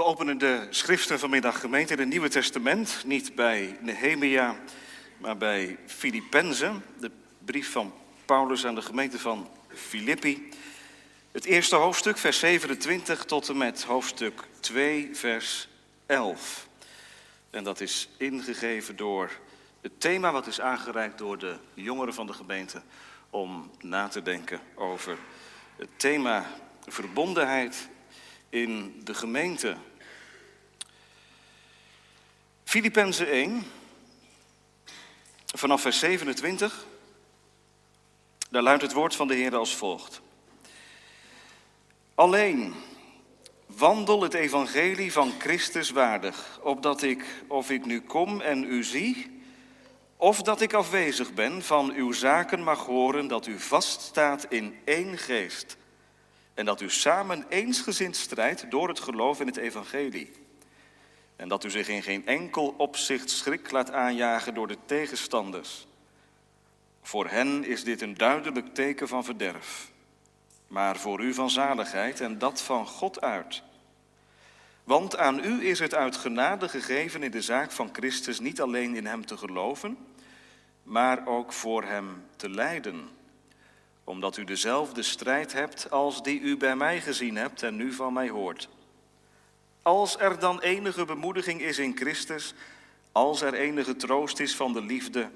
We openen de schriften vanmiddag gemeente in het Nieuwe Testament, niet bij Nehemia, maar bij Filippenzen, de brief van Paulus aan de gemeente van Filippi. Het eerste hoofdstuk, vers 27 tot en met hoofdstuk 2, vers 11. En dat is ingegeven door het thema wat is aangereikt door de jongeren van de gemeente om na te denken over het thema verbondenheid in de gemeente. Filippenzen 1, vanaf vers 27, daar luidt het woord van de Heer als volgt. Alleen wandel het evangelie van Christus waardig, opdat ik, of ik nu kom en u zie, of dat ik afwezig ben, van uw zaken mag horen dat u vaststaat in één geest en dat u samen eensgezind strijdt door het geloof in het evangelie. En dat u zich in geen enkel opzicht schrik laat aanjagen door de tegenstanders. Voor hen is dit een duidelijk teken van verderf, maar voor u van zaligheid en dat van God uit. Want aan u is het uit genade gegeven in de zaak van Christus niet alleen in Hem te geloven, maar ook voor Hem te lijden omdat u dezelfde strijd hebt als die u bij mij gezien hebt en nu van mij hoort. Als er dan enige bemoediging is in Christus, als er enige troost is van de liefde,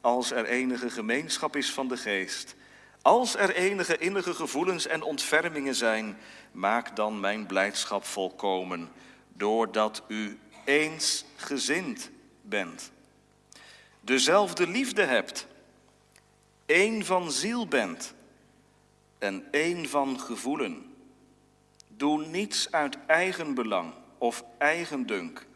als er enige gemeenschap is van de geest, als er enige innige gevoelens en ontfermingen zijn, maak dan mijn blijdschap volkomen, doordat u eensgezind bent. Dezelfde liefde hebt één van ziel bent en één van gevoelen. Doe niets uit eigen belang of eigendunk,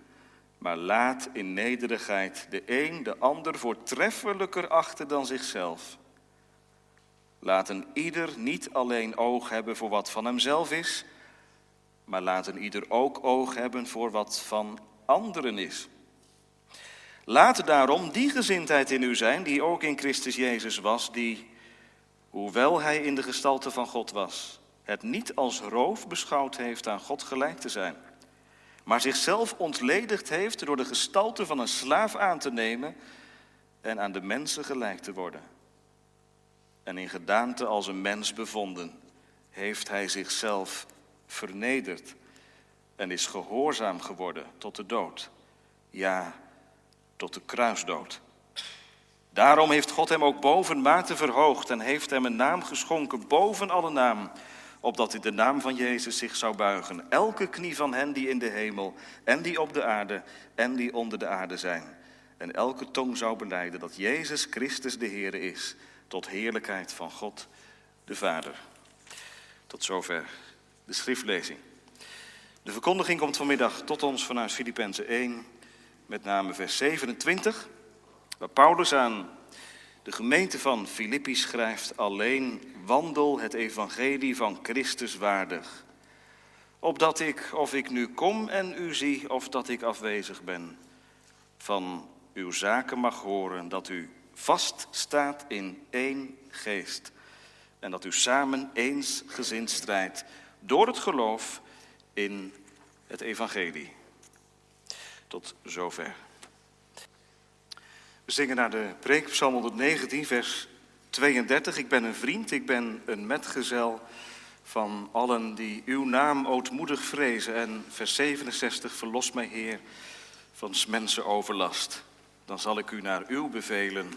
maar laat in nederigheid de een de ander voortreffelijker achten dan zichzelf. Laat een ieder niet alleen oog hebben voor wat van hemzelf is, maar laat een ieder ook oog hebben voor wat van anderen is. Laat daarom die gezindheid in u zijn die ook in Christus Jezus was, die, hoewel hij in de gestalte van God was, het niet als roof beschouwd heeft aan God gelijk te zijn, maar zichzelf ontledigd heeft door de gestalte van een slaaf aan te nemen en aan de mensen gelijk te worden. En in gedaante als een mens bevonden, heeft hij zichzelf vernederd en is gehoorzaam geworden tot de dood. Ja, tot de kruisdood. Daarom heeft God hem ook boven mate verhoogd en heeft hem een naam geschonken boven alle naam, opdat in de naam van Jezus zich zou buigen. Elke knie van hen die in de hemel en die op de aarde en die onder de aarde zijn. En elke tong zou beleiden dat Jezus Christus de Heer is, tot heerlijkheid van God de Vader. Tot zover de schriftlezing. De verkondiging komt vanmiddag tot ons vanuit Filippenzen 1, met name vers 27, waar Paulus aan de gemeente van Filippi schrijft, alleen wandel het evangelie van Christus waardig, opdat ik, of ik nu kom en u zie, of dat ik afwezig ben, van uw zaken mag horen, dat u vast staat in één geest en dat u samen eens gezind strijdt door het geloof in het evangelie. Tot zover. We zingen naar de preek, Psalm 119, vers 32. Ik ben een vriend, ik ben een metgezel van allen die uw naam ootmoedig vrezen. En vers 67, verlos mij Heer van mensen overlast. Dan zal ik u naar uw bevelen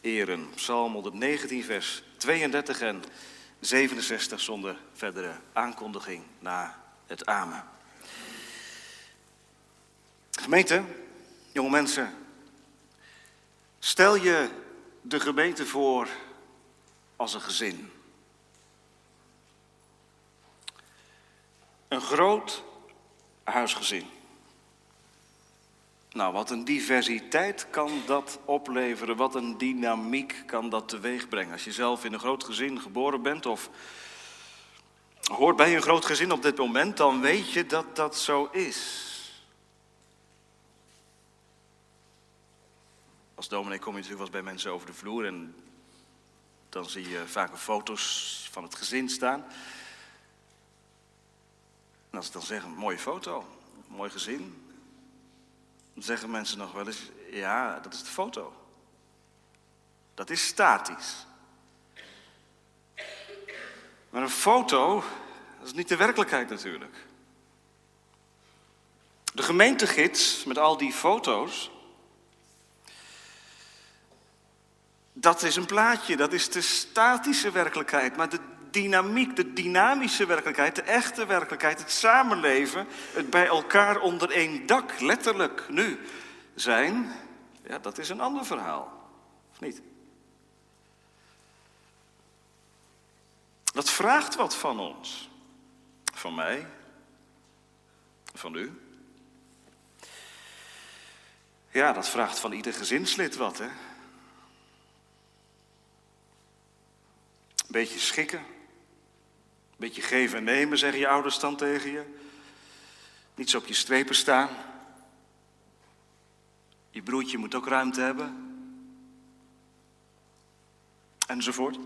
eren. Psalm 119, vers 32 en 67 zonder verdere aankondiging na het amen. Gemeente, jonge mensen, stel je de gemeente voor als een gezin. Een groot huisgezin. Nou, wat een diversiteit kan dat opleveren, wat een dynamiek kan dat teweeg brengen. Als je zelf in een groot gezin geboren bent of hoort bij een groot gezin op dit moment, dan weet je dat dat zo is. Als dominee kom je natuurlijk wel bij mensen over de vloer en dan zie je vaak foto's van het gezin staan. En als ik dan zeg, een mooie foto. mooi gezin. Dan zeggen mensen nog wel eens, ja, dat is de foto. Dat is statisch. Maar een foto, is niet de werkelijkheid natuurlijk. De gemeentegids met al die foto's, dat is een plaatje, dat is de statische werkelijkheid. Maar de dynamiek, de dynamische werkelijkheid, de echte werkelijkheid, het samenleven, het bij elkaar onder één dak, letterlijk nu zijn, ja, dat is een ander verhaal. Of niet? Dat vraagt wat van ons. Van mij. Van u. Ja, dat vraagt van ieder gezinslid wat, hè? Beetje schikken. Beetje geven en nemen, zeggen je ouders dan tegen je. Niet zo op je strepen staan. Je broertje moet ook ruimte hebben. Enzovoort.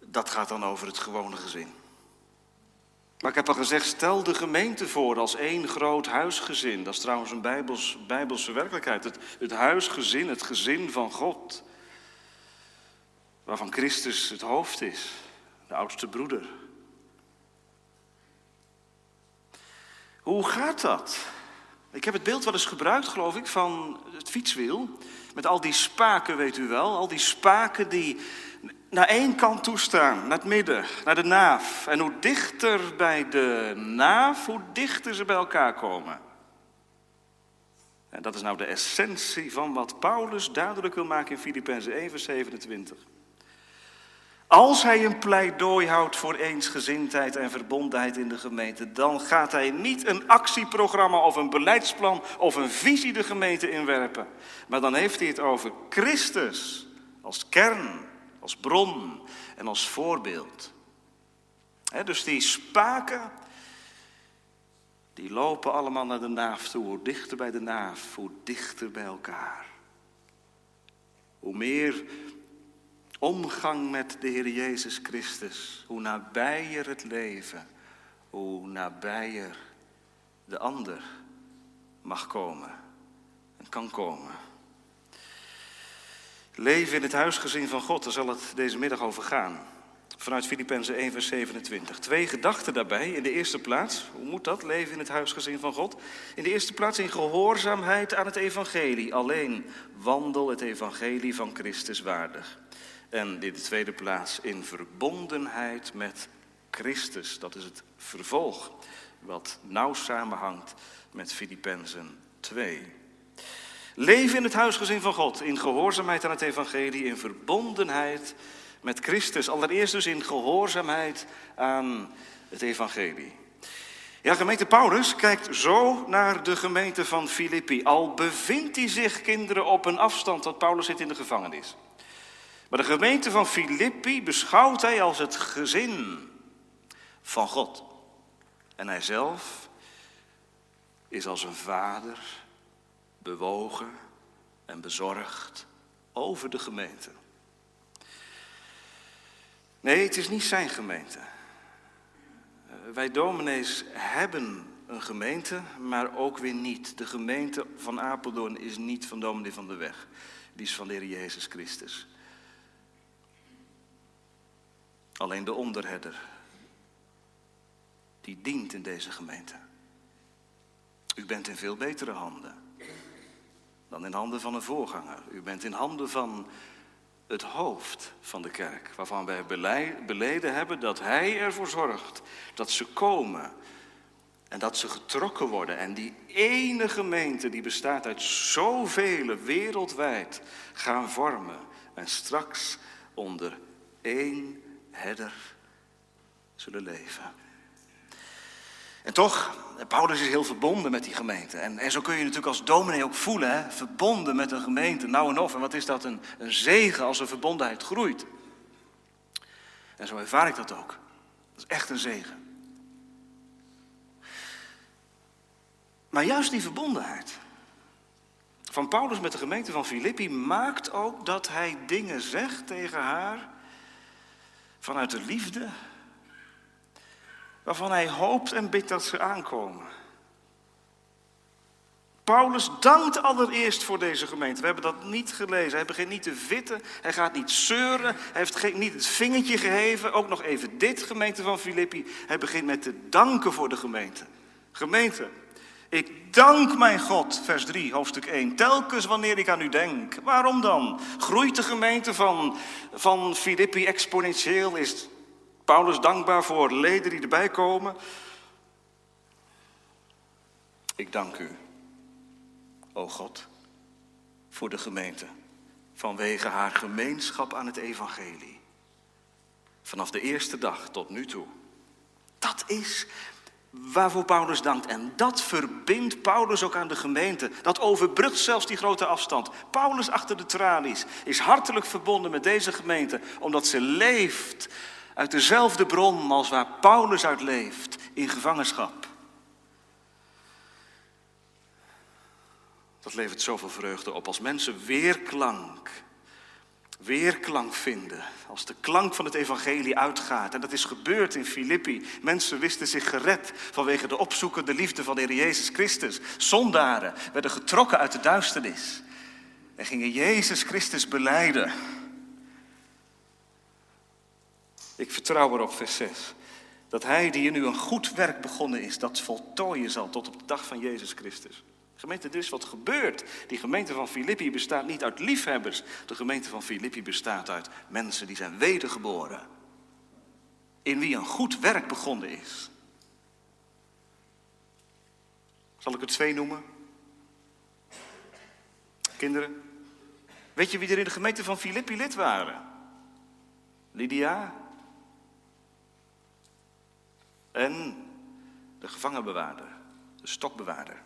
Dat gaat dan over het gewone gezin. Maar ik heb al gezegd, stel de gemeente voor als één groot huisgezin. Dat is trouwens een bijbels, bijbelse werkelijkheid. Het, het huisgezin, het gezin van God. Waarvan Christus het hoofd is, de oudste broeder. Hoe gaat dat? Ik heb het beeld wel eens gebruikt, geloof ik, van het fietswiel. Met al die spaken, weet u wel. Al die spaken die naar één kant toestaan, naar het midden, naar de naaf. En hoe dichter bij de naaf, hoe dichter ze bij elkaar komen. En dat is nou de essentie van wat Paulus duidelijk wil maken in Filippenzen 1, vers 27. Als hij een pleidooi houdt voor eensgezindheid en verbondenheid in de gemeente, dan gaat hij niet een actieprogramma of een beleidsplan of een visie de gemeente inwerpen. Maar dan heeft hij het over Christus als kern, als bron en als voorbeeld. dus die spaken, die lopen allemaal naar de naaf toe. Hoe dichter bij de naaf, hoe dichter bij elkaar. Hoe meer omgang met de Heer Jezus Christus, hoe nabijer het leven, hoe nabijer de ander mag komen en kan komen. Leven in het huisgezin van God, daar zal het deze middag over gaan. Vanuit Filippenzen 1, vers 27. Twee gedachten daarbij. In de eerste plaats, hoe moet dat, leven in het huisgezin van God? In de eerste plaats in gehoorzaamheid aan het evangelie. Alleen wandel het evangelie van Christus waardig. En in de tweede plaats in verbondenheid met Christus. Dat is het vervolg, wat nauw samenhangt met Filippenzen 2. Leven in het huisgezin van God, in gehoorzaamheid aan het evangelie, in verbondenheid met Christus. Allereerst dus in gehoorzaamheid aan het evangelie. Ja, gemeente Paulus kijkt zo naar de gemeente van Filippi. Al bevindt hij zich, kinderen, op een afstand, want Paulus zit in de gevangenis. Maar de gemeente van Filippi beschouwt hij als het gezin van God. En hij zelf is als een vader bewogen en bezorgd over de gemeente. Nee, het is niet zijn gemeente. Wij dominees hebben een gemeente, maar ook weer niet. De gemeente van Apeldoorn is niet van dominee van de weg. Die is van de Heer Jezus Christus. Alleen de onderherder, die dient in deze gemeente. U bent in veel betere handen dan in handen van een voorganger. U bent in handen van het hoofd van de kerk, waarvan wij beleden hebben dat Hij ervoor zorgt dat ze komen en dat ze getrokken worden. En die ene gemeente die bestaat uit zoveel wereldwijd gaan vormen en straks onder één herder zullen leven. En toch, Paulus is heel verbonden met die gemeente. En, en zo kun je natuurlijk als dominee ook voelen, hè? verbonden met een gemeente, nou en of. En wat is dat een, een zegen als een verbondenheid groeit. En zo ervaar ik dat ook. Dat is echt een zegen. Maar juist die verbondenheid van Paulus met de gemeente van Filippi maakt ook dat hij dingen zegt tegen haar vanuit de liefde waarvan hij hoopt en bidt dat ze aankomen. Paulus dankt allereerst voor deze gemeente. We hebben dat niet gelezen. Hij begint niet te vitten. Hij gaat niet zeuren. Hij heeft niet het vingertje geheven. Ook nog even dit, gemeente van Filippi. Hij begint met te danken voor de gemeente. Gemeente, ik dank mijn God, vers 3, hoofdstuk 1, telkens wanneer ik aan u denk. Waarom dan? Groeit de gemeente van, van Filippi exponentieel? Is Paulus dankbaar voor leden die erbij komen? Ik dank u o God, voor de gemeente. Vanwege haar gemeenschap aan het evangelie. Vanaf de eerste dag tot nu toe. Dat is waarvoor Paulus dankt. En dat verbindt Paulus ook aan de gemeente. Dat overbrugt zelfs die grote afstand. Paulus achter de tralies is hartelijk verbonden met deze gemeente, omdat ze leeft uit dezelfde bron als waar Paulus uit leeft, in gevangenschap. Dat levert zoveel vreugde op als mensen weerklank, weerklank vinden. Als de klank van het evangelie uitgaat. En dat is gebeurd in Filippi. Mensen wisten zich gered vanwege de opzoekende liefde van de Heer Jezus Christus. Zondaren werden getrokken uit de duisternis. En gingen Jezus Christus beleiden. Ik vertrouw erop, vers 6. Dat hij die in u een goed werk begonnen is, dat voltooien zal tot op de dag van Jezus Christus. Gemeente, er is wat gebeurd. Die gemeente van Filippi bestaat niet uit liefhebbers. De gemeente van Filippi bestaat uit mensen die zijn wedergeboren. In wie een goed werk begonnen is. Zal ik er twee noemen? Kinderen. Weet je wie er in de gemeente van Filippi lid waren? Lydia. En de gevangenbewaarder, de stokbewaarder.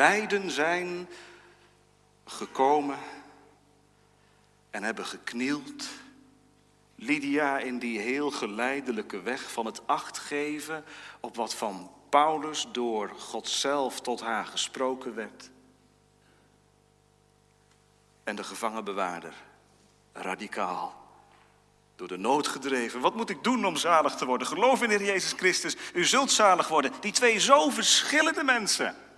Beiden zijn gekomen en hebben geknield. Lydia in die heel geleidelijke weg van het acht geven op wat van Paulus door God zelf tot haar gesproken werd. En de gevangenbewaarder, radicaal, door de nood gedreven. Wat moet ik doen om zalig te worden? Geloof in de Heer Jezus Christus, u zult zalig worden. Die twee zo verschillende mensen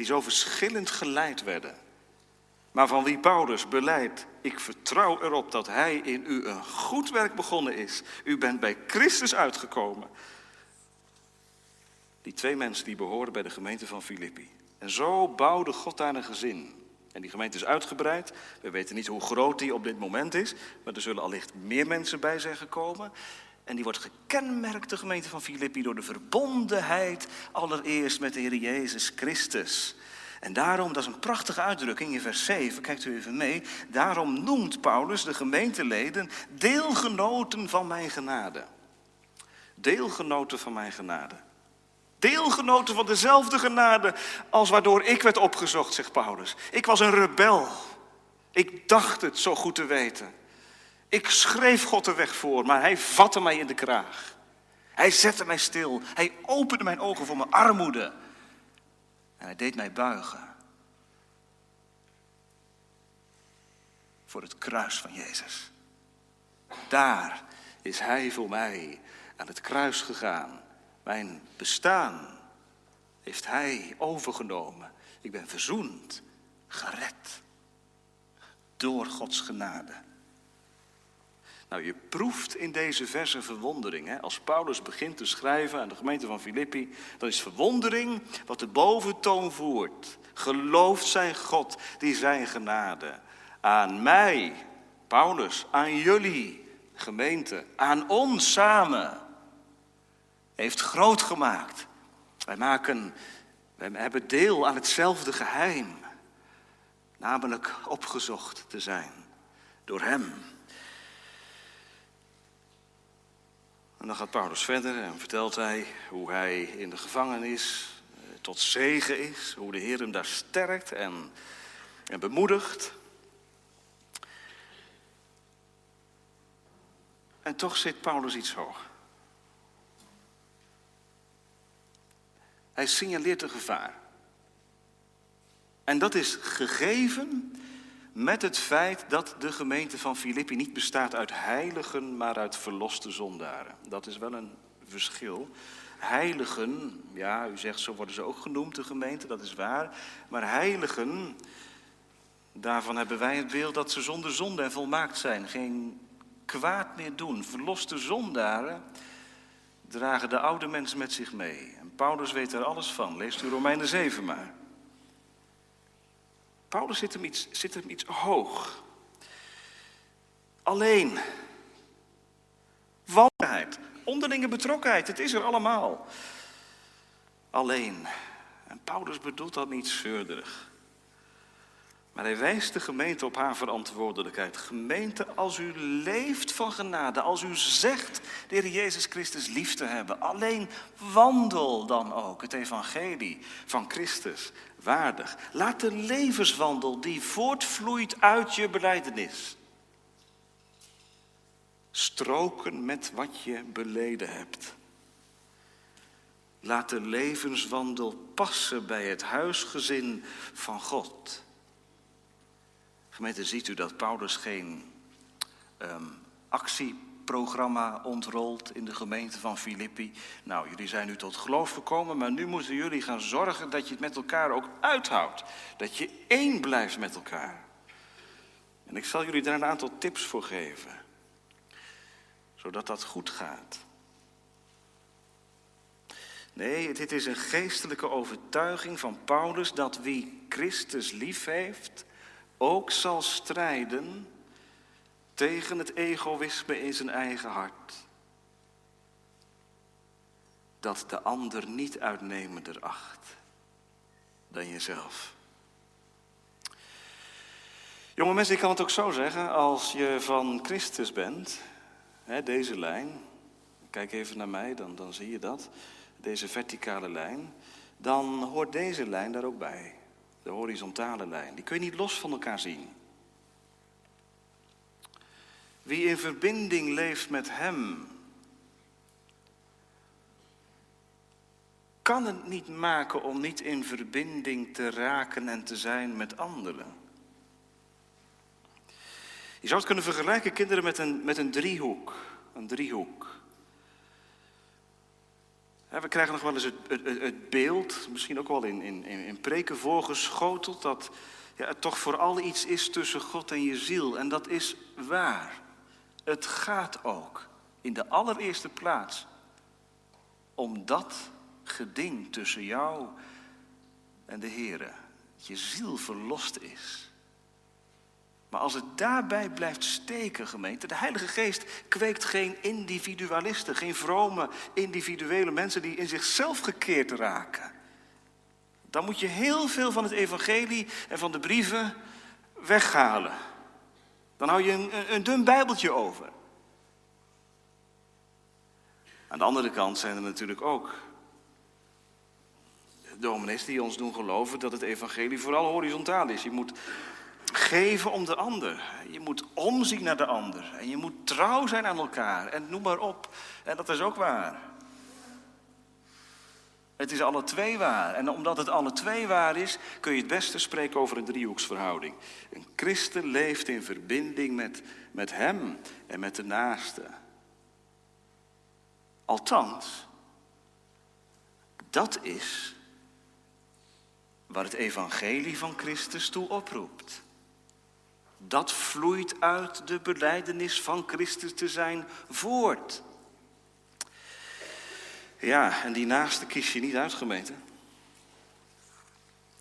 die zo verschillend geleid werden. Maar van wie Paulus beleidt, ik vertrouw erop dat hij in u een goed werk begonnen is. U bent bij Christus uitgekomen. Die twee mensen die behoorden bij de gemeente van Filippi. En zo bouwde God daar een gezin. En die gemeente is uitgebreid. We weten niet hoe groot die op dit moment is. Maar er zullen allicht meer mensen bij zijn gekomen. En die wordt gekenmerkt, de gemeente van Filippi, door de verbondenheid allereerst met de Heer Jezus Christus. En daarom, dat is een prachtige uitdrukking in vers 7, kijkt u even mee. Daarom noemt Paulus de gemeenteleden deelgenoten van mijn genade. Deelgenoten van mijn genade. Deelgenoten van dezelfde genade als waardoor ik werd opgezocht, zegt Paulus. Ik was een rebel. Ik dacht het zo goed te weten. Ik schreef God de weg voor, maar hij vatte mij in de kraag. Hij zette mij stil. Hij opende mijn ogen voor mijn armoede. En hij deed mij buigen. Voor het kruis van Jezus. Daar is hij voor mij aan het kruis gegaan. Mijn bestaan heeft hij overgenomen. Ik ben verzoend, gered. Door Gods genade. Nou, je proeft in deze verse verwondering. Hè? Als Paulus begint te schrijven aan de gemeente van Filippi, dan is verwondering wat de boventoon voert. Gelooft zijn God die zijn genade aan mij, Paulus, aan jullie, gemeente, aan ons samen, heeft groot gemaakt. Wij maken, wij hebben deel aan hetzelfde geheim, namelijk opgezocht te zijn door Hem. En dan gaat Paulus verder en vertelt hij hoe hij in de gevangenis eh, tot zegen is, hoe de Heer hem daar sterkt en, en bemoedigt. En toch zit Paulus iets hoog. Hij signaleert een gevaar. En dat is gegeven met het feit dat de gemeente van Filippi niet bestaat uit heiligen, maar uit verloste zondaren. Dat is wel een verschil. Heiligen, ja, u zegt zo worden ze ook genoemd, de gemeente, dat is waar. Maar heiligen, daarvan hebben wij het beeld dat ze zonder zonde en volmaakt zijn. Geen kwaad meer doen. Verloste zondaren dragen de oude mensen met zich mee. En Paulus weet er alles van. Leest u Romeinen 7 maar. Paulus zit hem iets, zit hem iets hoog. Alleen. Walheid. Onderlinge betrokkenheid. Het is er allemaal. Alleen. En Paulus bedoelt dat niet zeurderig. Maar hij wijst de gemeente op haar verantwoordelijkheid. Gemeente, als u leeft van genade, als u zegt de Heer Jezus Christus lief te hebben, alleen wandel dan ook het evangelie van Christus waardig. Laat de levenswandel die voortvloeit uit je beleidenis stroken met wat je beleden hebt. Laat de levenswandel passen bij het huisgezin van God. Gemeente, ziet u dat Paulus geen um, actieprogramma ontrolt in de gemeente van Filippi? Nou, jullie zijn nu tot geloof gekomen, maar nu moeten jullie gaan zorgen dat je het met elkaar ook uithoudt. Dat je één blijft met elkaar. En ik zal jullie daar een aantal tips voor geven, zodat dat goed gaat. Nee, dit is een geestelijke overtuiging van Paulus dat wie Christus lief heeft, ook zal strijden tegen het egoïsme in zijn eigen hart. Dat de ander niet uitnemender acht dan jezelf. Jonge mensen, ik kan het ook zo zeggen, als je van Christus bent, hè, deze lijn, kijk even naar mij, dan, dan zie je dat, deze verticale lijn, dan hoort deze lijn daar ook bij de horizontale lijn. Die kun je niet los van elkaar zien. Wie in verbinding leeft met Hem, kan het niet maken om niet in verbinding te raken en te zijn met anderen. Je zou het kunnen vergelijken, kinderen, met een, met een driehoek. Een driehoek. We krijgen nog wel eens het, het, beeld, misschien ook wel in, in, in preken voorgeschoteld, dat ja, het toch vooral iets is tussen God en je ziel. En dat is waar. Het gaat ook in de allereerste plaats om dat geding tussen jou en de Heer. Dat je ziel verlost is. Maar als het daarbij blijft steken, gemeente, de Heilige Geest kweekt geen individualisten, geen vrome individuele mensen die in zichzelf gekeerd raken. Dan moet je heel veel van het evangelie en van de brieven weghalen. Dan hou je een, een, een dun bijbeltje over. Aan de andere kant zijn er natuurlijk ook dominees die ons doen geloven dat het evangelie vooral horizontaal is. Je moet geven om de ander. Je moet omzien naar de ander. En je moet trouw zijn aan elkaar. En noem maar op. En dat is ook waar. Het is alle twee waar. En omdat het alle twee waar is, kun je het beste spreken over een driehoeksverhouding. Een christen leeft in verbinding met, met hem en met de naaste. Althans, dat is waar het evangelie van Christus toe oproept. Dat vloeit uit de beleidenis van Christus te zijn voort. Ja, en die naaste kies je niet uit, gemeente.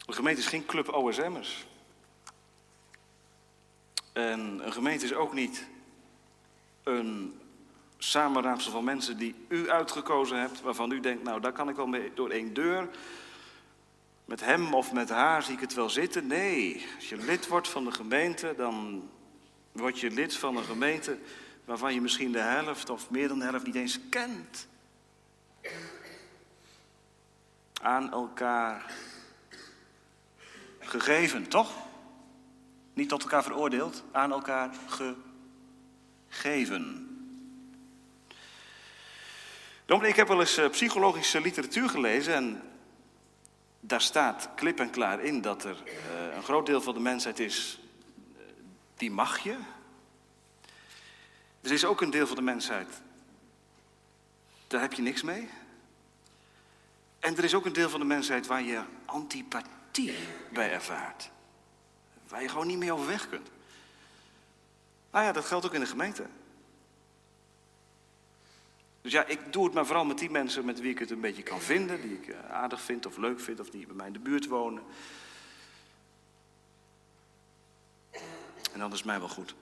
Een gemeente is geen club OSM'ers. En een gemeente is ook niet een samenraapsel van mensen die u uitgekozen hebt, waarvan u denkt, nou daar kan ik wel mee door één deur. Met hem of met haar zie ik het wel zitten. Nee, als je lid wordt van de gemeente, dan word je lid van een gemeente waarvan je misschien de helft of meer dan de helft niet eens kent. Aan elkaar gegeven, toch? Niet tot elkaar veroordeeld, aan elkaar gegeven. Ik heb wel eens eh, psychologische literatuur gelezen en daar staat klip en klaar in dat er uh, een groot deel van de mensheid is, uh, die mag je. Er is ook een deel van de mensheid, daar heb je niks mee. En er is ook een deel van de mensheid waar je antipathie bij ervaart. Waar je gewoon niet meer overweg kunt. Nou ja, dat geldt ook in de gemeente. Dus ja, ik doe het maar vooral met die mensen met wie ik het een beetje kan vinden, die ik eh, aardig vind of leuk vind, of die bij mij in de buurt wonen. En dan is mij wel goed.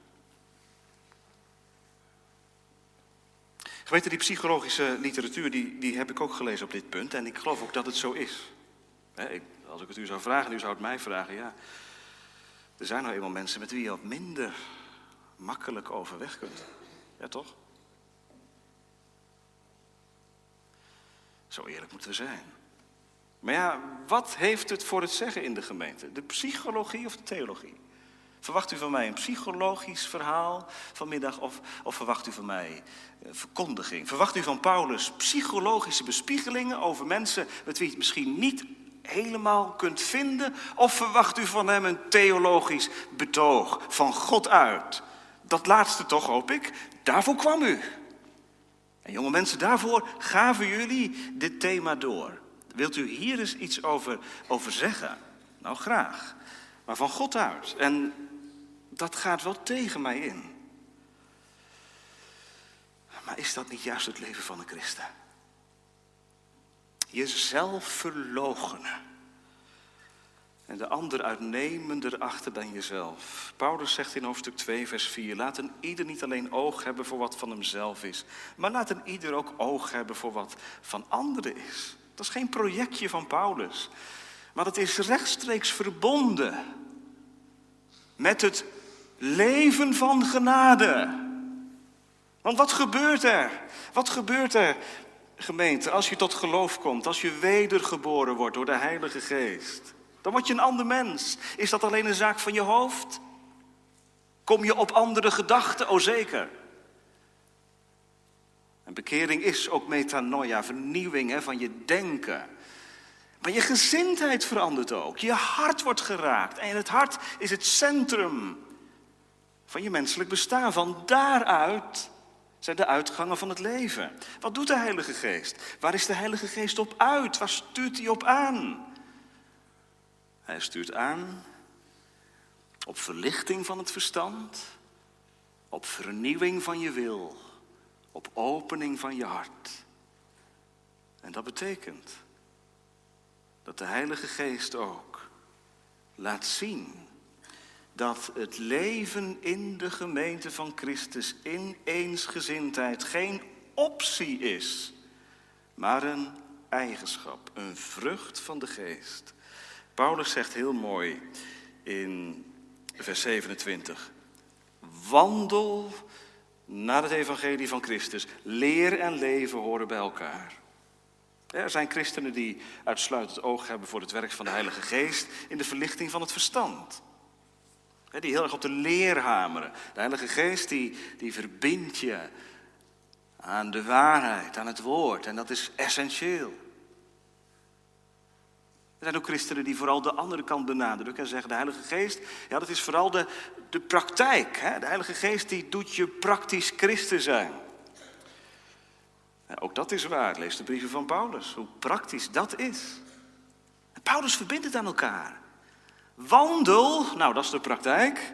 Geweten, die psychologische literatuur, die, die heb ik ook gelezen op dit punt. En ik geloof ook dat het zo is. ik, als ik het u zou vragen, u zou het mij vragen, ja. Er zijn nou eenmaal mensen met wie je wat minder makkelijk overweg kunt. Ja, toch? Zo eerlijk moeten we zijn. Maar ja, wat heeft het voor het zeggen in de gemeente? De psychologie of de theologie? Verwacht u van mij een psychologisch verhaal vanmiddag of, of verwacht u van mij een verkondiging? Verwacht u van Paulus psychologische bespiegelingen over mensen met wie je het misschien niet helemaal kunt vinden? Of verwacht u van hem een theologisch betoog van God uit? Dat laatste toch, hoop ik. Daarvoor kwam u. En jonge mensen, daarvoor gaven jullie dit thema door. Wilt u hier eens iets over, over zeggen? Nou, graag. Maar van God uit. En dat gaat wel tegen mij in. Maar is dat niet juist het leven van een christen? Jezelf verloochenen. En de ander uitnemender achter dan jezelf. Paulus zegt in hoofdstuk 2, vers 4: Laat een ieder niet alleen oog hebben voor wat van hemzelf is, maar laat een ieder ook oog hebben voor wat van anderen is. Dat is geen projectje van Paulus, maar dat is rechtstreeks verbonden met het leven van genade. Want wat gebeurt er? Wat gebeurt er, gemeente, als je tot geloof komt, als je wedergeboren wordt door de Heilige Geest? Dan word je een ander mens. Is dat alleen een zaak van je hoofd? Kom je op andere gedachten? Oh zeker. En bekering is ook metanoia, vernieuwing hè, van je denken. Maar je gezindheid verandert ook. Je hart wordt geraakt. En het hart is het centrum van je menselijk bestaan. Van daaruit zijn de uitgangen van het leven. Wat doet de Heilige Geest? Waar is de Heilige Geest op uit? Waar stuurt hij op aan? Hij stuurt aan op verlichting van het verstand, op vernieuwing van je wil, op opening van je hart. En dat betekent dat de Heilige Geest ook laat zien dat het leven in de gemeente van Christus in eensgezindheid geen optie is, maar een eigenschap, een vrucht van de geest. Paulus zegt heel mooi in vers 27. Wandel naar het evangelie van Christus. Leer en leven horen bij elkaar. Er zijn christenen die uitsluitend oog hebben voor het werk van de Heilige Geest in de verlichting van het verstand. Die heel erg op de leer hameren. De Heilige Geest die, die verbindt je aan de waarheid, aan het woord. En dat is essentieel. Er zijn ook christenen die vooral de andere kant benadrukken en zeggen: de Heilige Geest, ja, dat is vooral de, de praktijk. Hè? De Heilige Geest die doet je praktisch christen zijn. Ook dat is waar. Lees de brieven van Paulus, hoe praktisch dat is. Paulus verbindt het aan elkaar. Wandel, nou dat is de praktijk.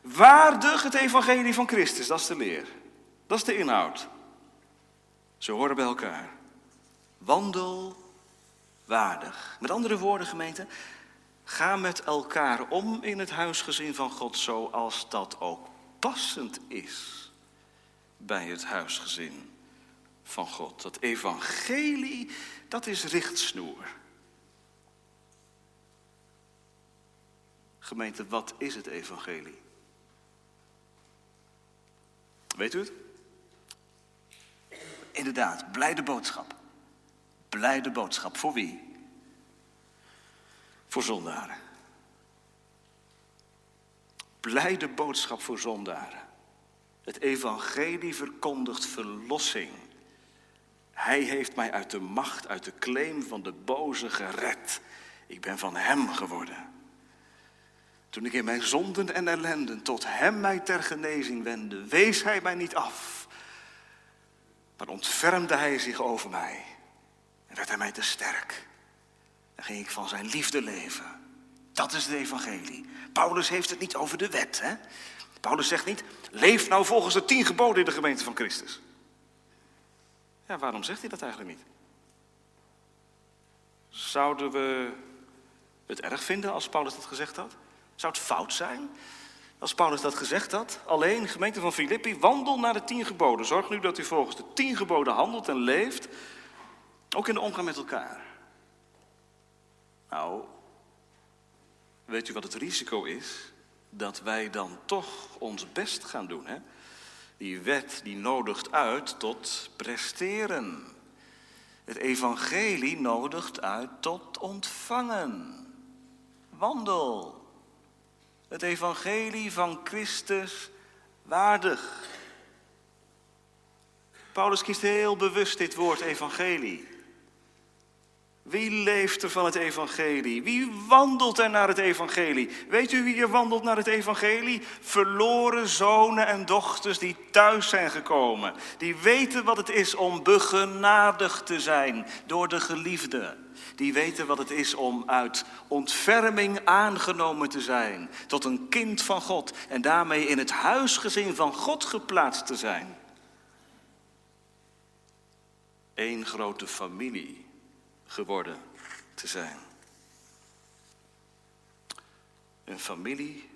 Waardig het evangelie van Christus, dat is de leer. Dat is de inhoud. Ze horen bij elkaar. Wandel waardig. Met andere woorden, gemeente, ga met elkaar om in het huisgezin van God zoals dat ook passend is bij het huisgezin van God. Dat evangelie, dat is richtsnoer. Gemeente, wat is het evangelie? Weet u het? Inderdaad, blijde boodschap. Blijde boodschap. Voor wie? Voor zondaren. Blijde boodschap voor zondaren. Het evangelie verkondigt verlossing. Hij heeft mij uit de macht, uit de claim van de boze gered. Ik ben van hem geworden. Toen ik in mijn zonden en ellenden tot hem mij ter genezing wendde, wees hij mij niet af. Maar ontfermde hij zich over mij en werd hij mij te sterk. En ging ik van zijn liefde leven. Dat is de evangelie. Paulus heeft het niet over de wet. Hè? Paulus zegt niet, leef nou volgens de tien geboden in de gemeente van Christus. Ja, waarom zegt hij dat eigenlijk niet? Zouden we het erg vinden als Paulus dat gezegd had? Zou het fout zijn als Paulus dat gezegd had? Alleen, gemeente van Filippi, wandel naar de tien geboden. Zorg nu dat u volgens de tien geboden handelt en leeft, ook in de omgang met elkaar. Nou, weet u wat het risico is? Dat wij dan toch ons best gaan doen. Hè? Die wet die nodigt uit tot presteren. Het evangelie nodigt uit tot ontvangen. Wandel. Het evangelie van Christus waardig. Paulus kiest heel bewust dit woord evangelie. Wie leeft er van het evangelie? Wie wandelt er naar het evangelie? Weet u wie er wandelt naar het evangelie? Verloren zonen en dochters die thuis zijn gekomen. Die weten wat het is om begenadigd te zijn door de geliefde. Die weten wat het is om uit ontferming aangenomen te zijn. Tot een kind van God. En daarmee in het huisgezin van God geplaatst te zijn. Eén grote familie geworden te zijn. Een familie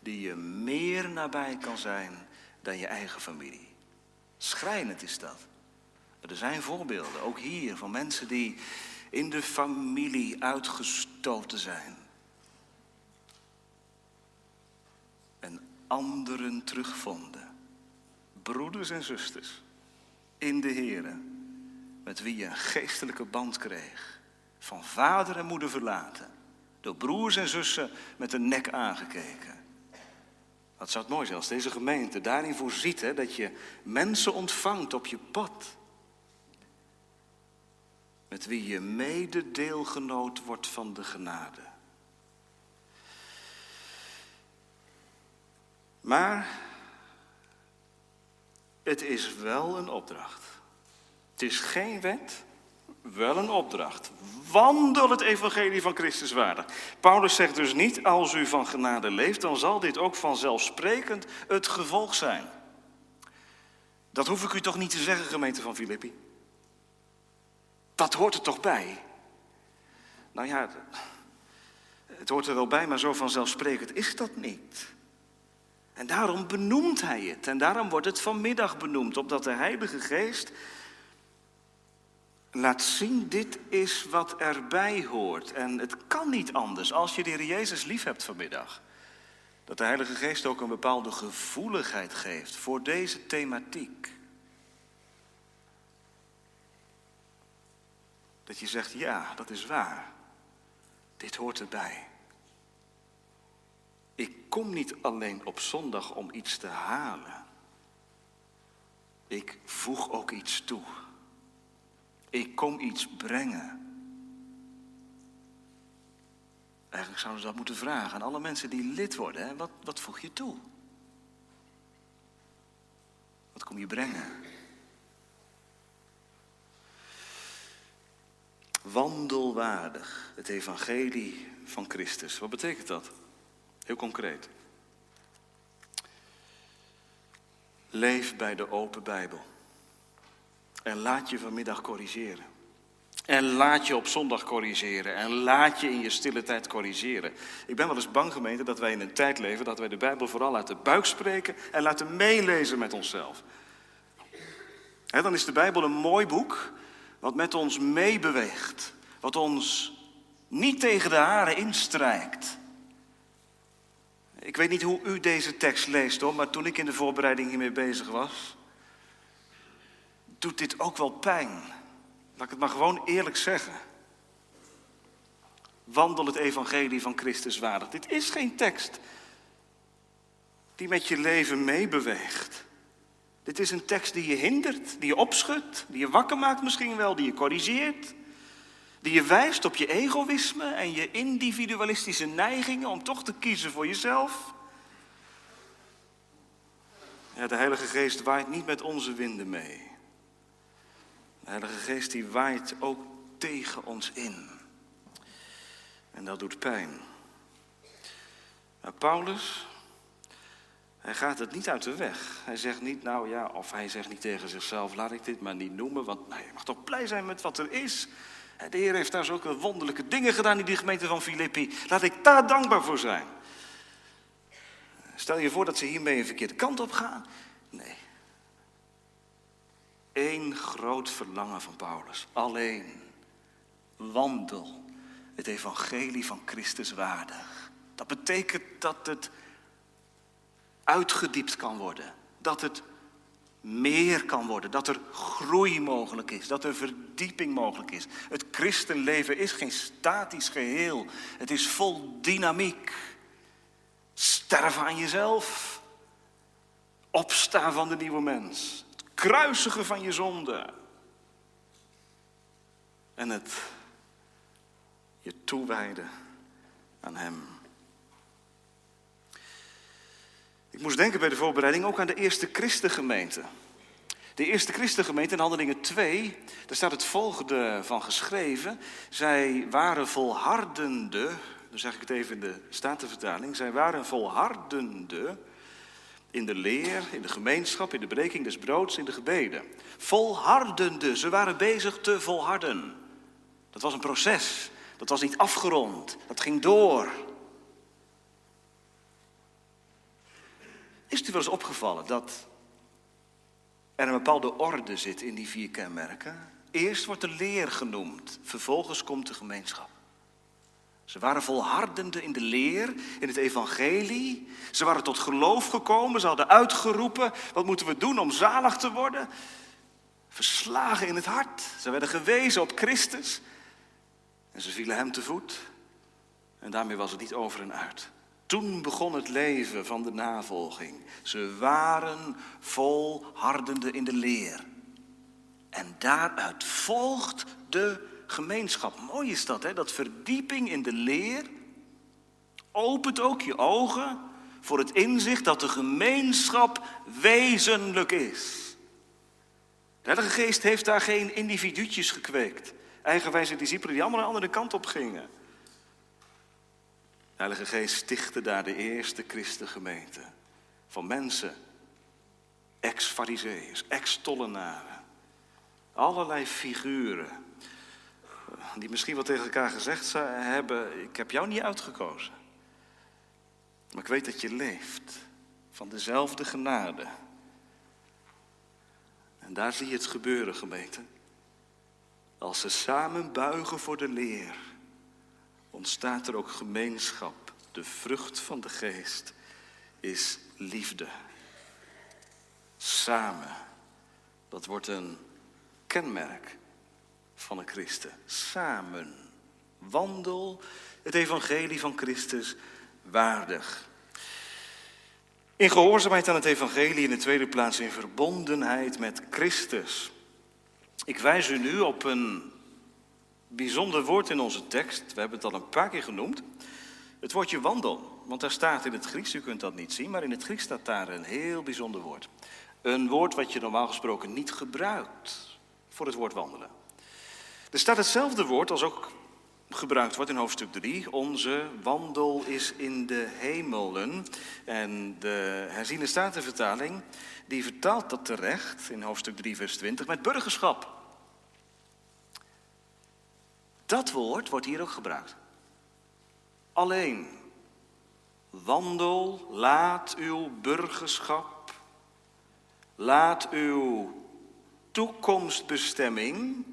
die je meer nabij kan zijn dan je eigen familie. Schrijnend is dat. Er zijn voorbeelden, ook hier, van mensen die in de familie uitgestoten zijn. En anderen terugvonden. Broeders en zusters in de Heren met wie je een geestelijke band kreeg. Van vader en moeder verlaten. Door broers en zussen met de nek aangekeken. Wat zou het mooi zijn als deze gemeente daarin voorziet hè, dat je mensen ontvangt op je pad. Met wie je mededeelgenoot wordt van de genade. Maar het is wel een opdracht. Het is geen wet, wel een opdracht. Wandel het evangelie van Christus waardig. Paulus zegt dus niet, als u van genade leeft, dan zal dit ook vanzelfsprekend het gevolg zijn. Dat hoef ik u toch niet te zeggen, gemeente van Filippi? Dat hoort er toch bij? Nou ja, het hoort er wel bij, maar zo vanzelfsprekend is dat niet. En daarom benoemt hij het. En daarom wordt het vanmiddag benoemd, opdat de Heilige Geest laat zien, dit is wat erbij hoort. En het kan niet anders als je de Heer Jezus lief hebt vanmiddag. Dat de Heilige Geest ook een bepaalde gevoeligheid geeft voor deze thematiek. Dat je zegt, ja, dat is waar. Dit hoort erbij. Ik kom niet alleen op zondag om iets te halen. Ik voeg ook iets toe. Ik kom iets brengen. Eigenlijk zouden ze dat moeten vragen aan alle mensen die lid worden. Hè? Wat, wat voeg je toe? Wat kom je brengen? Wandelwaardig, het evangelie van Christus. Wat betekent dat? Heel concreet. Leef bij de open Bijbel. En laat je vanmiddag corrigeren. En laat je op zondag corrigeren. En laat je in je stille tijd corrigeren. Ik ben wel eens bang, gemeente, dat wij in een tijd leven dat wij de Bijbel vooral uit de buik spreken en laten meelezen met onszelf. dan is de Bijbel een mooi boek wat met ons meebeweegt. Wat ons niet tegen de haren instrijkt. Ik weet niet hoe u deze tekst leest hoor, maar toen ik in de voorbereiding hiermee bezig was, doet dit ook wel pijn. Laat ik het maar gewoon eerlijk zeggen. Wandel het evangelie van Christus waardig. Dit is geen tekst die met je leven meebeweegt. Dit is een tekst die je hindert, die je opschudt, die je wakker maakt misschien wel, die je corrigeert. Die je wijst op je egoïsme en je individualistische neigingen om toch te kiezen voor jezelf. Ja, de Heilige Geest waait niet met onze winden mee. De Heilige Geest die waait ook tegen ons in. En dat doet pijn. Maar Paulus, hij gaat het niet uit de weg. Hij zegt niet, nou ja, of hij zegt niet tegen zichzelf, laat ik dit maar niet noemen, want nou, je mag toch blij zijn met wat er is. De Heer heeft daar zulke wonderlijke dingen gedaan in die gemeente van Filippi. Laat ik daar dankbaar voor zijn. Stel je voor dat ze hiermee een verkeerde kant op gaan. Nee. Eén groot verlangen van Paulus. Alleen. Wandel het evangelie van Christus waardig. Dat betekent dat het uitgediept kan worden. Dat het meer kan worden. Dat er groei mogelijk is. Dat er verdieping mogelijk is. Het christenleven is geen statisch geheel. Het is vol dynamiek. Sterven aan jezelf. Opstaan van de nieuwe mens. Het kruisigen van je zonde. En het je toewijden aan Hem. Ik moest denken bij de voorbereiding ook aan de eerste christengemeente. De eerste christengemeente in Handelingen 2, daar staat het volgende van geschreven. Zij waren volhardende, dan zeg ik het even in de Statenvertaling. Zij waren volhardende in de leer, in de gemeenschap, in de breking des broods, in de gebeden. Volhardende, ze waren bezig te volharden. Dat was een proces. Dat was niet afgerond. Dat ging door. Is het u wel eens opgevallen dat er een bepaalde orde zit in die vier kenmerken? Eerst wordt de leer genoemd, vervolgens komt de gemeenschap. Ze waren volhardende in de leer, in het evangelie. Ze waren tot geloof gekomen, ze hadden uitgeroepen, wat moeten we doen om zalig te worden? Verslagen in het hart. Ze werden gewezen op Christus. En ze vielen hem te voet. En daarmee was het niet over en uit. Toen begon het leven van de navolging. Ze waren volhardende in de leer. En daaruit volgt de gemeenschap. Mooi is dat, hè? Dat verdieping in de leer opent ook je ogen voor het inzicht dat de gemeenschap wezenlijk is. De Heilige Geest heeft daar geen individuutjes gekweekt eigenwijze discipelen die allemaal een andere kant op gingen. De Heilige Geest stichtte daar de eerste christengemeente. Van mensen, ex-fariseeërs, ex-tollenaren. Allerlei figuren. Die misschien wel tegen elkaar gezegd hebben, ik heb jou niet uitgekozen. Maar ik weet dat je leeft van dezelfde genade. En daar zie je het gebeuren, gemeente. Als ze samen buigen voor de leer, ontstaat er ook gemeenschap. De vrucht van de geest is liefde. Samen. Dat wordt een kenmerk van een christen. Samen. Wandel het evangelie van Christus waardig. In gehoorzaamheid aan het evangelie in de tweede plaats in verbondenheid met Christus. Ik wijs u nu op een bijzonder woord in onze tekst. We hebben het al een paar keer genoemd. Het woordje wandel. Want daar staat in het Grieks, u kunt dat niet zien, maar in het Grieks staat daar een heel bijzonder woord. Een woord wat je normaal gesproken niet gebruikt voor het woord wandelen. Er staat hetzelfde woord als ook gebruikt wordt in hoofdstuk 3. Onze wandel is in de hemelen. En de herziene statenvertaling, die vertaalt dat terecht in hoofdstuk 3, vers 20 met burgerschap. Dat woord wordt hier ook gebruikt. Alleen, wandel, laat uw burgerschap, laat uw toekomstbestemming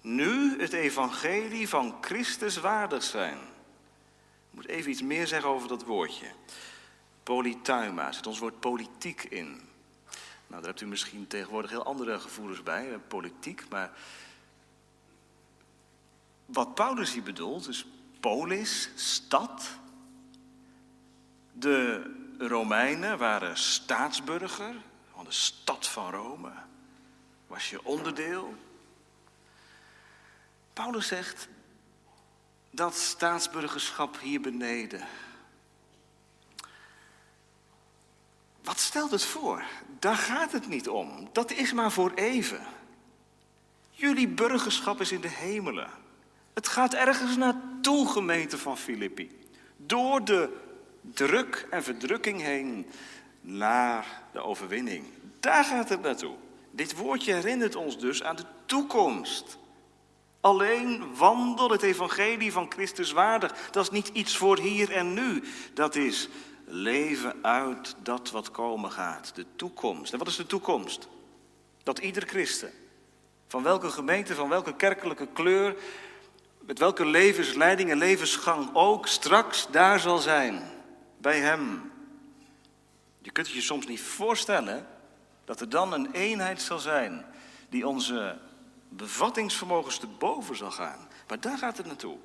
nu het evangelie van Christus waardig zijn. Ik moet even iets meer zeggen over dat woordje. Polytuima, zit ons woord politiek in. Nou, daar hebt u misschien tegenwoordig heel andere gevoelens bij, politiek, maar wat Paulus hier bedoelt is polis, stad. De Romeinen waren staatsburger van de stad van Rome. Was je onderdeel. Paulus zegt dat staatsburgerschap hier beneden. Wat stelt het voor? Daar gaat het niet om. Dat is maar voor even. Jullie burgerschap is in de hemelen. Het gaat ergens naartoe, gemeente van Filippi. Door de druk en verdrukking heen naar de overwinning. Daar gaat het naartoe. Dit woordje herinnert ons dus aan de toekomst. Alleen wandel het evangelie van Christus waardig. Dat is niet iets voor hier en nu. Dat is leven uit dat wat komen gaat. De toekomst. En wat is de toekomst? Dat ieder christen, van welke gemeente, van welke kerkelijke kleur, met welke levensleiding en levensgang ook straks daar zal zijn. Bij Hem. Je kunt het je soms niet voorstellen dat er dan een eenheid zal zijn die onze bevattingsvermogens te boven zal gaan. Maar daar gaat het naartoe.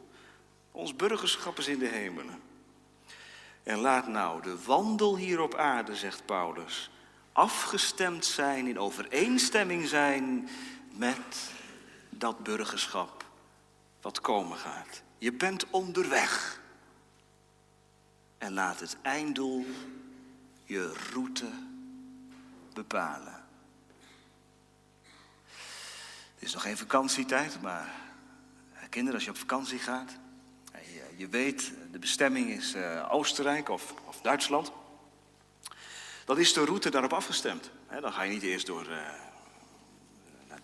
Ons burgerschap is in de hemelen. En laat nou de wandel hier op aarde, zegt Paulus, afgestemd zijn, in overeenstemming zijn met dat burgerschap wat komen gaat. Je bent onderweg. En laat het einddoel je route bepalen. Het is nog geen vakantietijd, maar kinderen, als je op vakantie gaat, je weet, de bestemming is Oostenrijk of, of, Duitsland. Dan is de route daarop afgestemd. dan ga je niet eerst door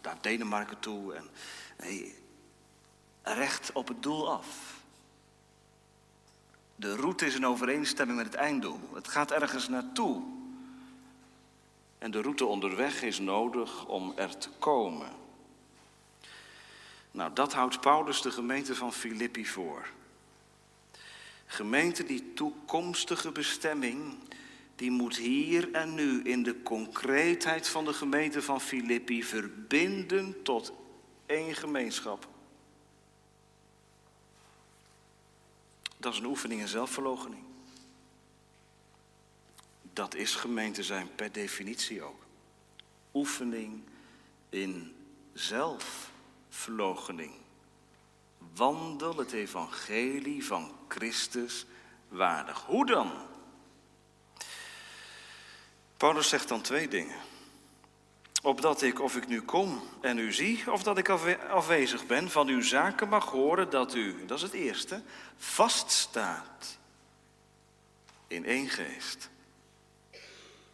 naar Denemarken toe. En, recht op het doel af. De route is in overeenstemming met het einddoel. Het gaat ergens naartoe. En de route onderweg is nodig om er te komen. Nou, dat houdt Paulus de gemeente van Filippi voor. Gemeente, die toekomstige bestemming, die moet hier en nu in de concreetheid van de gemeente van Filippi verbinden tot één gemeenschap. Dat is een oefening in zelfverloochening. Dat is gemeente zijn per definitie ook. Oefening in zelfverloochening. Wandel het evangelie van Christus waardig. Hoe dan? Paulus zegt dan twee dingen. Opdat ik, of ik nu kom en u zie, of dat ik afwezig ben, van uw zaken mag horen dat u, dat is het eerste, vaststaat in één geest.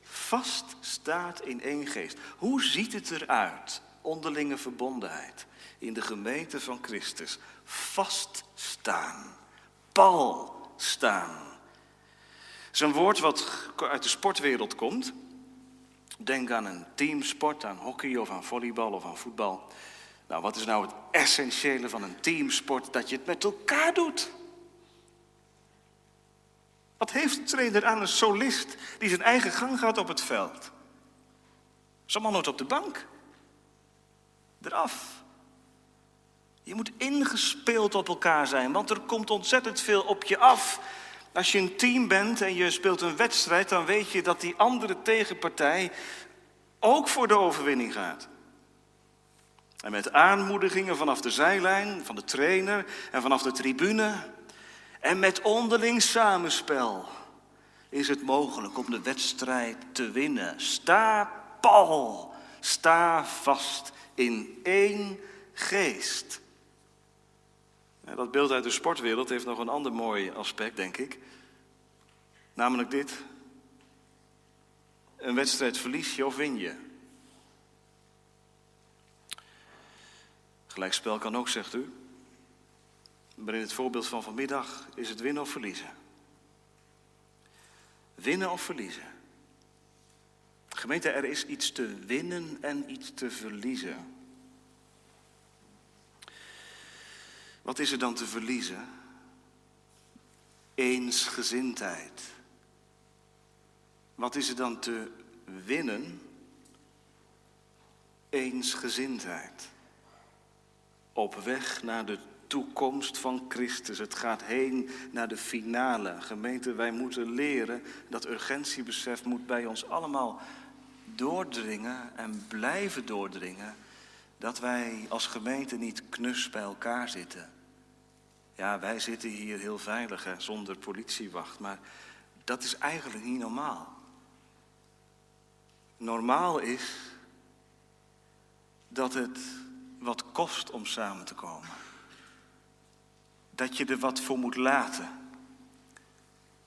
Vaststaat in één geest. Hoe ziet het eruit, onderlinge verbondenheid, in de gemeente van Christus? Vaststaan, pal staan. Het is een woord wat uit de sportwereld komt. Denk aan een teamsport, aan hockey of aan volleybal of aan voetbal. Nou, wat is nou het essentiële van een teamsport? Dat je het met elkaar doet. Wat heeft de trainer aan een solist die zijn eigen gang gaat op het veld? Zo'n man nooit op de bank. Eraf. Je moet ingespeeld op elkaar zijn, want er komt ontzettend veel op je af. Als je een team bent en je speelt een wedstrijd, dan weet je dat die andere tegenpartij ook voor de overwinning gaat. En met aanmoedigingen vanaf de zijlijn, van de trainer en vanaf de tribune. En met onderling samenspel is het mogelijk om de wedstrijd te winnen. Sta pal, sta vast in één geest. Dat beeld uit de sportwereld heeft nog een ander mooi aspect, denk ik. Namelijk dit. Een wedstrijd verlies je of win je. Gelijkspel kan ook, zegt u. Maar in het voorbeeld van vanmiddag is het winnen of verliezen. Winnen of verliezen. Gemeente, er is iets te winnen en iets te verliezen. Wat is er dan te verliezen? Eensgezindheid. Wat is er dan te winnen? Eensgezindheid. Op weg naar de toekomst van Christus. Het gaat heen naar de finale. Gemeente, wij moeten leren. Dat urgentiebesef moet bij ons allemaal doordringen en blijven doordringen. dat wij als gemeente niet knus bij elkaar zitten. Ja, wij zitten hier heel veilig hè, zonder politiewacht, maar dat is eigenlijk niet normaal. Normaal is dat het wat kost om samen te komen. Dat je er wat voor moet laten.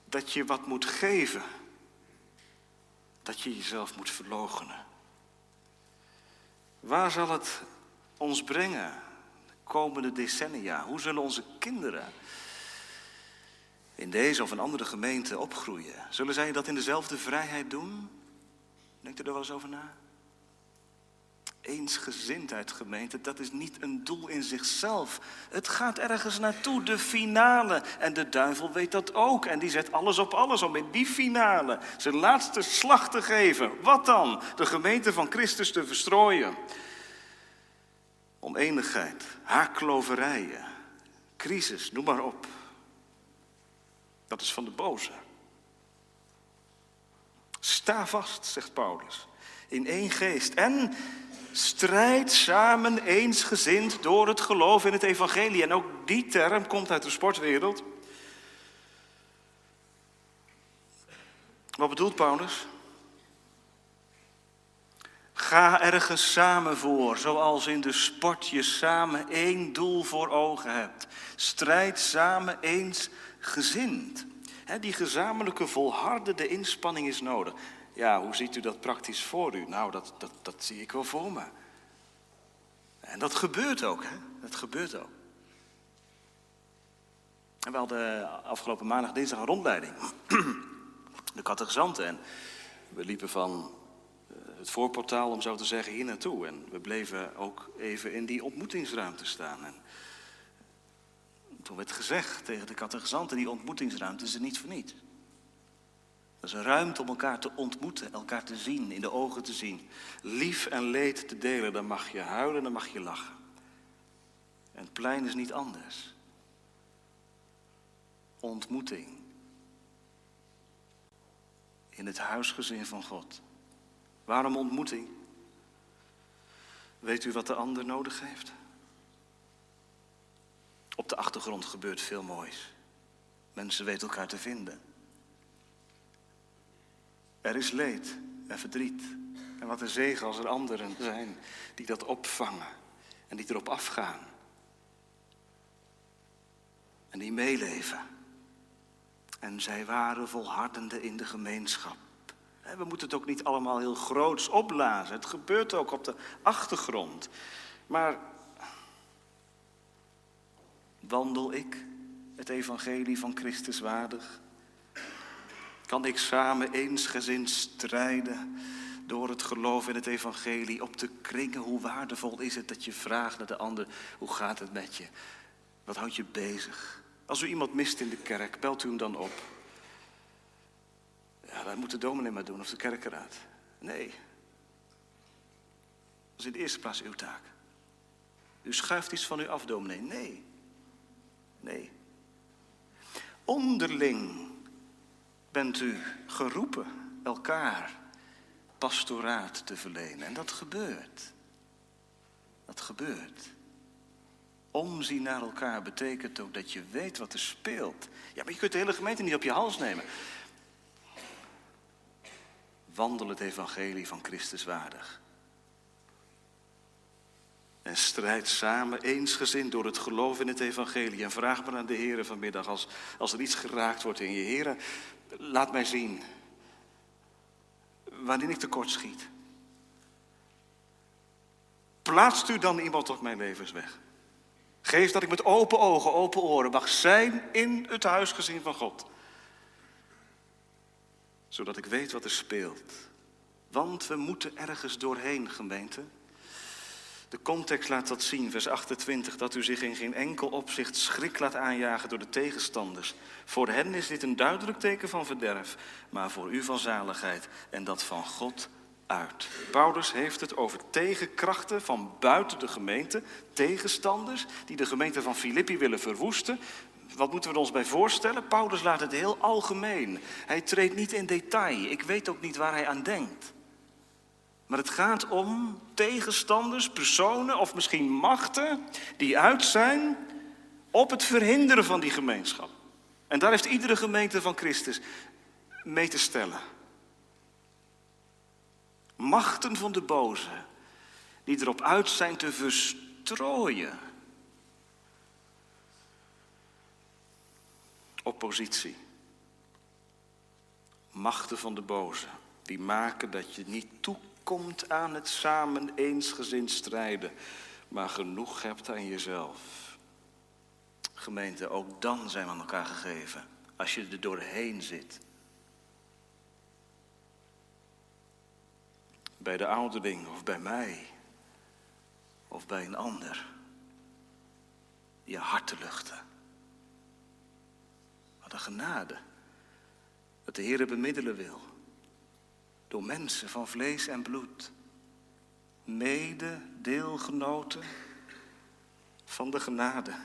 Dat je wat moet geven. Dat je jezelf moet verloochenen. Waar zal het ons brengen komende decennia? Hoe zullen onze kinderen in deze of een andere gemeente opgroeien? Zullen zij dat in dezelfde vrijheid doen? Denkt u er wel eens over na? Eensgezindheid, gemeente, dat is niet een doel in zichzelf. Het gaat ergens naartoe, de finale. En de duivel weet dat ook. En die zet alles op alles om in die finale zijn laatste slag te geven. Wat dan? De gemeente van Christus te verstrooien. Oneenigheid, haakloverijen, crisis, noem maar op. Dat is van de boze. Sta vast, zegt Paulus, in één geest. En strijd samen eensgezind door het geloof in het evangelie. En ook die term komt uit de sportwereld. Wat bedoelt Paulus? Ga ergens samen voor, zoals in de sport je samen één doel voor ogen hebt. Strijd samen eensgezind. die gezamenlijke volhardende inspanning is nodig. Ja, hoe ziet u dat praktisch voor u? Nou, dat, dat, dat zie ik wel voor me. En dat gebeurt ook, hè? Dat gebeurt ook. En we hadden afgelopen maandag dinsdag een rondleiding. De kattegezanten. En we liepen van het voorportaal, om zo te zeggen, hier naartoe. En we bleven ook even in die ontmoetingsruimte staan. En toen werd gezegd tegen de kattegezanten, die ontmoetingsruimte is er niet voor niets. Dat is een ruimte om elkaar te ontmoeten, elkaar te zien, in de ogen te zien. Lief en leed te delen, dan mag je huilen, dan mag je lachen. En het plein is niet anders. Ontmoeting. In het huisgezin van God. Waarom ontmoeting? Weet u wat de ander nodig heeft? Op de achtergrond gebeurt veel moois. Mensen weten elkaar te vinden. Er is leed en verdriet. En wat een zegen als er anderen zijn die dat opvangen en die erop afgaan. En die meeleven. En zij waren volhardende in de gemeenschap. We moeten het ook niet allemaal heel groots opblazen. Het gebeurt ook op de achtergrond. Maar wandel ik het evangelie van Christus waardig? Kan ik samen eensgezind strijden door het geloof in het evangelie op te kringen? Hoe waardevol is het dat je vraagt naar de ander, hoe gaat het met je? Wat houdt je bezig? Als u iemand mist in de kerk, belt u hem dan op. Ja, dat moet de dominee maar doen of de kerkenraad. Nee. Dat is in de eerste plaats uw taak. U schuift iets van u af, dominee. Nee. Nee. Onderling bent u geroepen elkaar pastoraat te verlenen. En dat gebeurt. Dat gebeurt. Omzien naar elkaar betekent ook dat je weet wat er speelt. Ja, maar je kunt de hele gemeente niet op je hals nemen. Wandel het evangelie van Christus waardig. En strijd samen eensgezind door het geloof in het evangelie. En vraag maar aan de Heer vanmiddag als, als er iets geraakt wordt in je Heer. Laat mij zien wanneer ik tekort schiet. Plaatst u dan iemand op mijn levensweg. Geef dat ik met open ogen, open oren mag zijn in het huisgezin van God. Zodat ik weet wat er speelt. Want we moeten ergens doorheen, gemeente. De context laat dat zien, vers 28, dat u zich in geen enkel opzicht schrik laat aanjagen door de tegenstanders. Voor hen is dit een duidelijk teken van verderf, maar voor u van zaligheid en dat van God uit. Paulus heeft het over tegenkrachten van buiten de gemeente, tegenstanders die de gemeente van Filippi willen verwoesten. Wat moeten we ons bij voorstellen? Paulus laat het heel algemeen. Hij treedt niet in detail. Ik weet ook niet waar hij aan denkt. Maar het gaat om tegenstanders, personen of misschien machten die uit zijn op het verhinderen van die gemeenschap. En daar heeft iedere gemeente van Christus mee te stellen. Machten van de boze die erop uit zijn te verstrooien. Oppositie. Machten van de boze die maken dat je niet toekomt aan het samen eensgezind strijden, maar genoeg hebt aan jezelf. Gemeente, ook dan zijn we aan elkaar gegeven, als je er doorheen zit. Bij de ouderling of bij mij of bij een ander. Je hart te luchten. Een genade. Dat de Heer bemiddelen wil. Door mensen van vlees en bloed. Mede deelgenoten van de genade.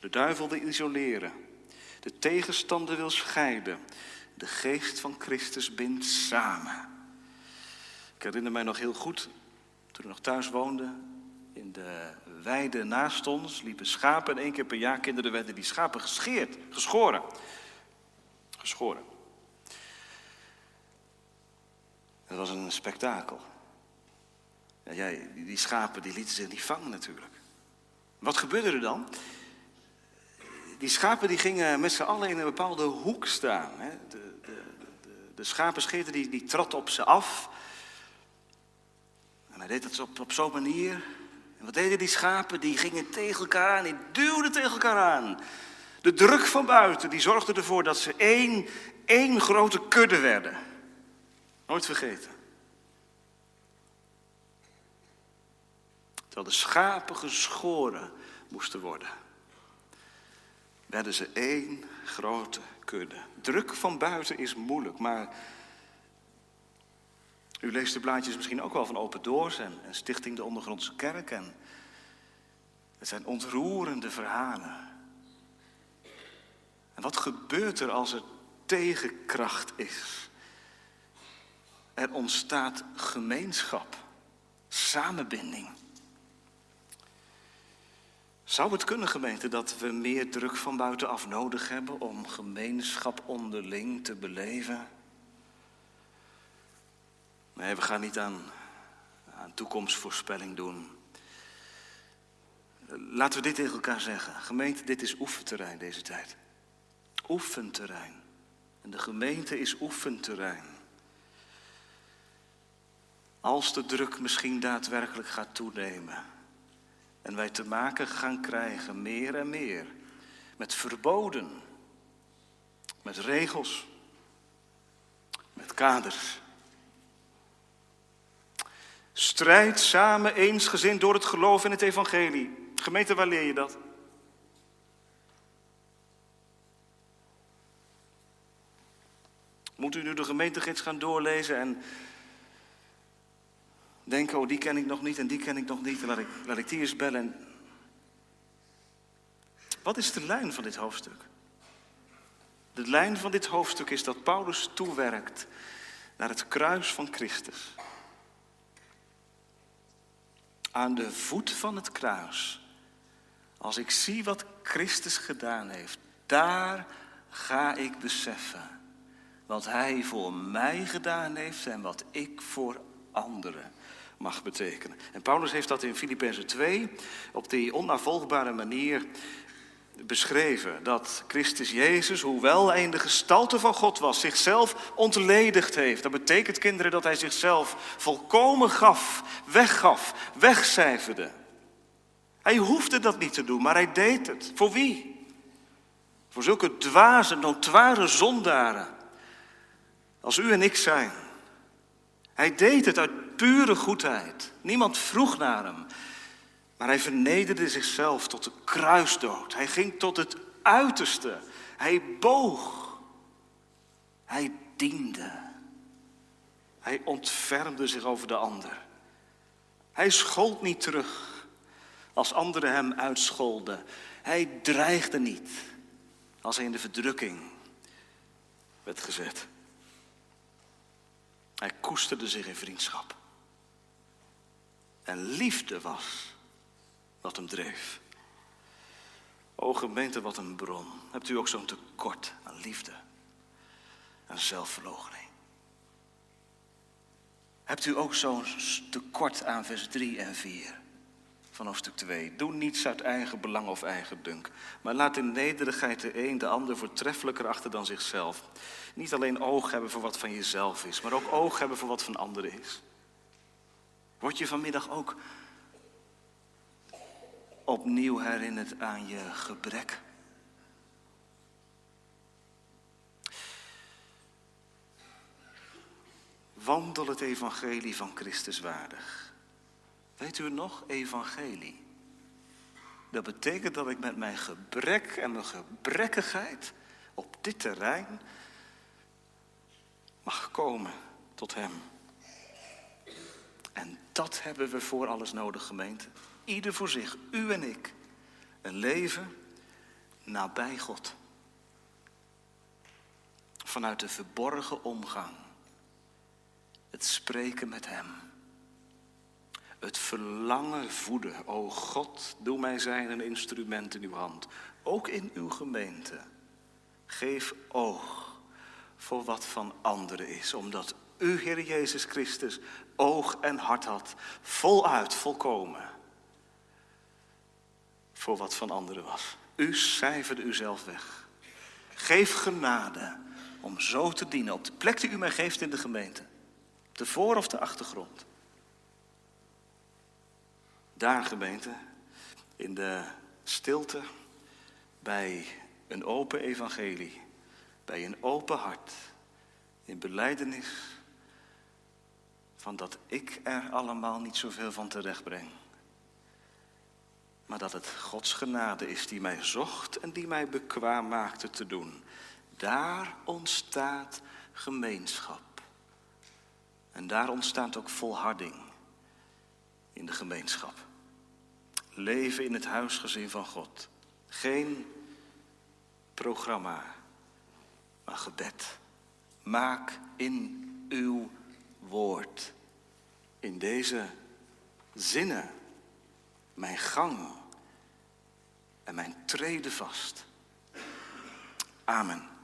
De duivel wil isoleren. De tegenstander wil scheiden. De geest van Christus bindt samen. Ik herinner mij nog heel goed, toen ik nog thuis woonde, in de weide naast ons liepen schapen en één keer per jaar kinderen werden die schapen gescheerd, geschoren. Geschoren. Dat was een spektakel. Ja, die schapen die lieten zich niet vangen natuurlijk. Wat gebeurde er dan? Die schapen die gingen met z'n allen in een bepaalde hoek staan. Hè. De, de, de, de die, die trad op ze af. En hij deed dat op, op zo'n manier. En wat deden die schapen? Die gingen tegen elkaar aan, die duwden tegen elkaar aan. De druk van buiten, die zorgde ervoor dat ze één, één grote kudde werden. Nooit vergeten. Terwijl de schapen geschoren moesten worden, werden ze één grote kudde. Druk van buiten is moeilijk, maar u leest de blaadjes misschien ook wel van Open Doors en, en Stichting de Ondergrondse Kerk. En het zijn ontroerende verhalen. En wat gebeurt er als er tegenkracht is? Er ontstaat gemeenschap, samenbinding. Zou het kunnen, gemeente, dat we meer druk van buitenaf nodig hebben om gemeenschap onderling te beleven? Nee, we gaan niet aan, aan toekomstvoorspelling doen. Laten we dit tegen elkaar zeggen. Gemeente, dit is oefenterrein deze tijd. Oefenterrein. En de gemeente is oefenterrein. Als de druk misschien daadwerkelijk gaat toenemen. En wij te maken gaan krijgen, meer en meer. Met verboden. Met regels. Met kaders. Strijd samen eensgezind door het geloof in het evangelie. Gemeente, waar leer je dat? Moet u nu de gemeentegids gaan doorlezen en denken, oh die ken ik nog niet en die ken ik nog niet, laat ik, laat ik die eens bellen. Wat is de lijn van dit hoofdstuk? De lijn van dit hoofdstuk is dat Paulus toewerkt naar het kruis van Christus aan de voet van het kruis, als ik zie wat Christus gedaan heeft, daar ga ik beseffen wat Hij voor mij gedaan heeft en wat ik voor anderen mag betekenen. En Paulus heeft dat in Filippenzen 2 op die onnavolgbare manier beschreven. Dat Christus Jezus, hoewel hij in de gestalte van God was, zichzelf ontledigd heeft. Dat betekent, kinderen, dat hij zichzelf volkomen gaf, weggaf, wegcijferde. Hij hoefde dat niet te doen, maar hij deed het. Voor wie? Voor zulke dwaze, notoire zondaren als u en ik zijn. Hij deed het uit pure goedheid. Niemand vroeg naar hem. Maar hij vernederde zichzelf tot de kruisdood. Hij ging tot het uiterste. Hij boog. Hij diende. Hij ontfermde zich over de ander. Hij schold niet terug als anderen hem uitscholden. Hij dreigde niet als hij in de verdrukking werd gezet. Hij koesterde zich in vriendschap. En liefde was wat hem dreef. O gemeente, wat een bron. Hebt u ook zo'n tekort aan liefde? Aan zelfverloochening? Hebt u ook zo'n tekort aan vers 3 en 4 van hoofdstuk 2? Doe niets uit eigen belang of eigen dunk. Maar laat in nederigheid de een de ander voortreffelijker achter dan zichzelf. Niet alleen oog hebben voor wat van jezelf is, maar ook oog hebben voor wat van anderen is. Word je vanmiddag ook opnieuw herinnerd aan je gebrek? Wandel het evangelie van Christus waardig. Weet u nog? Evangelie. Dat betekent dat ik met mijn gebrek en mijn gebrekkigheid op dit terrein mag komen tot Hem. En dat hebben we voor alles nodig, gemeente. Ieder voor zich, u en ik. Een leven nabij God. Vanuit de verborgen omgang. Het spreken met Hem. Het verlangen voeden. O God, doe mij zijn een instrument in uw hand. Ook in uw gemeente. Geef oog voor wat van anderen is. Omdat u, Heer Jezus Christus, oog en hart had. Voluit, volkomen. Voor wat van anderen was. U cijferde uzelf weg. Geef genade om zo te dienen op de plek die u mij geeft in de gemeente. De voor- of de achtergrond. Daar, gemeente, in de stilte, bij een open evangelie, bij een open hart, in beleidenis van dat ik er allemaal niet zoveel van terecht breng. Maar dat het Gods genade is die mij zocht en die mij bekwaam maakte te doen. Daar ontstaat gemeenschap. En daar ontstaat ook volharding in de gemeenschap. Leven in het huisgezin van God. Geen programma, maar gebed. Maak in uw woord, in deze zinnen, mijn gang en mijn treden vast. Amen.